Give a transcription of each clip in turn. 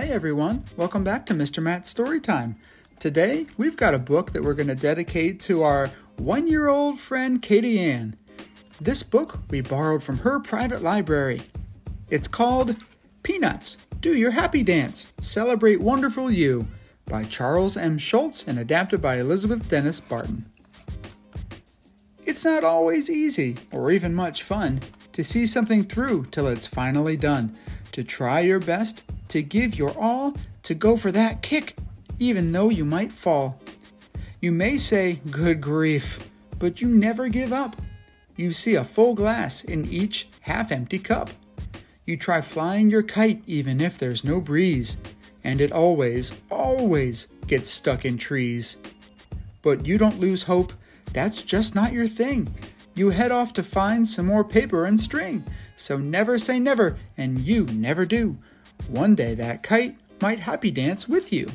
Hey everyone, welcome back to Mr. Matt's Storytime. Today we've got a book that we're going to dedicate to our one year old friend Katie Ann. This book we borrowed from her private library. It's called Peanuts Do Your Happy Dance Celebrate Wonderful You by Charles M. Schulz and adapted by Elizabeth Dennis Barton. It's not always easy or even much fun to see something through till it's finally done, to try your best to give your all, to go for that kick, even though you might fall. You may say, Good grief, but you never give up. You see a full glass in each half empty cup. You try flying your kite even if there's no breeze, and it always, always gets stuck in trees. But you don't lose hope, that's just not your thing. You head off to find some more paper and string. So never say never, and you never do. One day that kite might happy dance with you.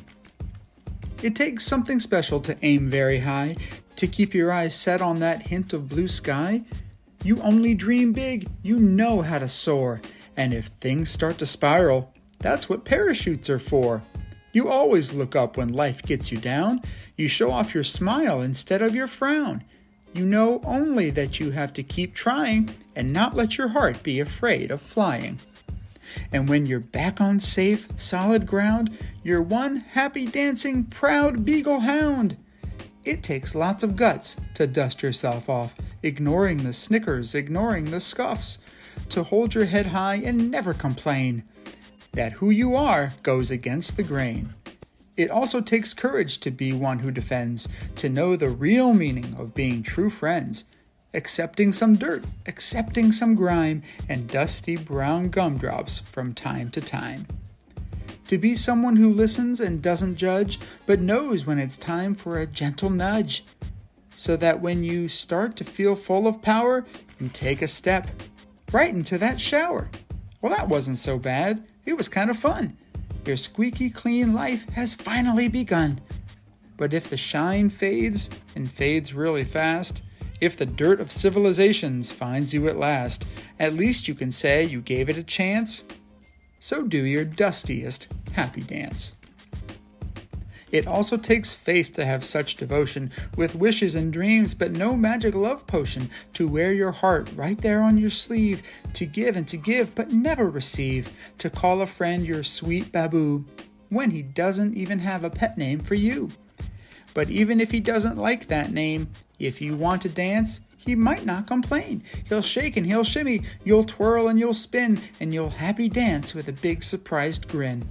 It takes something special to aim very high, to keep your eyes set on that hint of blue sky. You only dream big, you know how to soar, and if things start to spiral, that's what parachutes are for. You always look up when life gets you down. You show off your smile instead of your frown. You know only that you have to keep trying and not let your heart be afraid of flying. And when you're back on safe, solid ground, you're one happy dancing, proud beagle hound. It takes lots of guts to dust yourself off, ignoring the snickers, ignoring the scuffs, to hold your head high and never complain that who you are goes against the grain. It also takes courage to be one who defends, to know the real meaning of being true friends, accepting some dirt, accepting some grime, and dusty brown gumdrops from time to time. To be someone who listens and doesn't judge, but knows when it's time for a gentle nudge. So that when you start to feel full of power, you take a step right into that shower. Well, that wasn't so bad. It was kind of fun. Your squeaky clean life has finally begun. But if the shine fades, and fades really fast, if the dirt of civilizations finds you at last, at least you can say you gave it a chance. So do your dustiest happy dance. It also takes faith to have such devotion, with wishes and dreams, but no magic love potion, to wear your heart right there on your sleeve, to give and to give, but never receive, to call a friend your sweet baboo, when he doesn't even have a pet name for you. But even if he doesn't like that name, if you want to dance, he might not complain. He'll shake and he'll shimmy, you'll twirl and you'll spin, and you'll happy dance with a big surprised grin.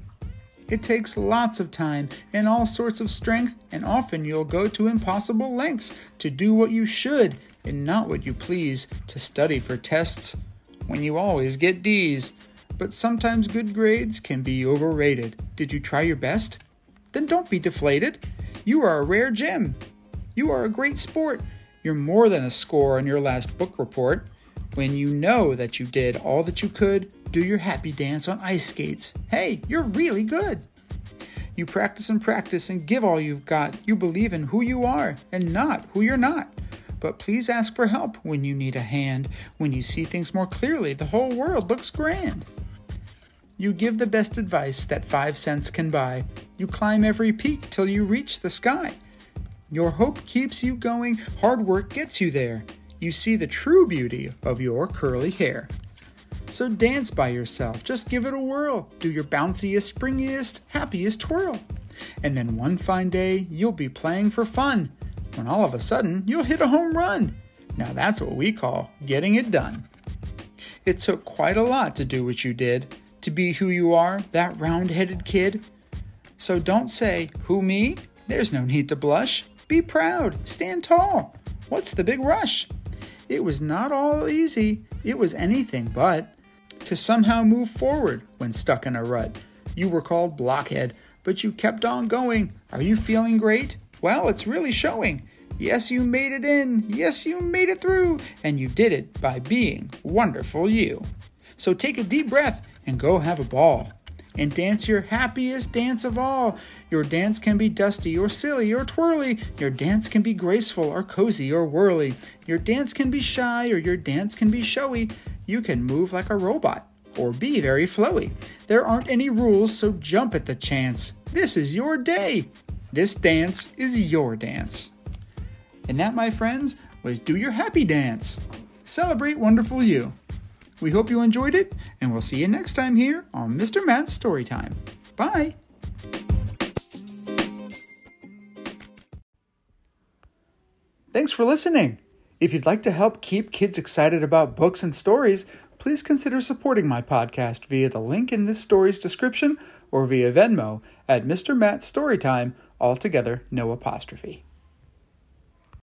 It takes lots of time and all sorts of strength, and often you'll go to impossible lengths to do what you should and not what you please, to study for tests when you always get D's. But sometimes good grades can be overrated. Did you try your best? Then don't be deflated. You are a rare gem. You are a great sport. You're more than a score on your last book report. When you know that you did all that you could, do your happy dance on ice skates. Hey, you're really good. You practice and practice and give all you've got. You believe in who you are and not who you're not. But please ask for help when you need a hand. When you see things more clearly, the whole world looks grand. You give the best advice that five cents can buy. You climb every peak till you reach the sky. Your hope keeps you going, hard work gets you there. You see the true beauty of your curly hair. So dance by yourself, just give it a whirl. Do your bounciest, springiest, happiest twirl. And then one fine day, you'll be playing for fun, when all of a sudden, you'll hit a home run. Now that's what we call getting it done. It took quite a lot to do what you did, to be who you are, that round headed kid. So don't say, Who me? There's no need to blush. Be proud, stand tall. What's the big rush? it was not all easy, it was anything but. To somehow move forward when stuck in a rut. You were called blockhead, but you kept on going. Are you feeling great? Well, it's really showing. Yes, you made it in. Yes, you made it through. And you did it by being wonderful you. So take a deep breath and go have a ball. And dance your happiest dance of all. Your dance can be dusty or silly or twirly. Your dance can be graceful or cozy or whirly. Your dance can be shy or your dance can be showy. You can move like a robot or be very flowy. There aren't any rules, so jump at the chance. This is your day. This dance is your dance. And that, my friends, was Do Your Happy Dance. Celebrate wonderful you. We hope you enjoyed it, and we'll see you next time here on Mr. Matt's Storytime. Bye. Thanks for listening. If you'd like to help keep kids excited about books and stories, please consider supporting my podcast via the link in this story's description or via Venmo at Mr. Matt's Storytime, altogether no apostrophe.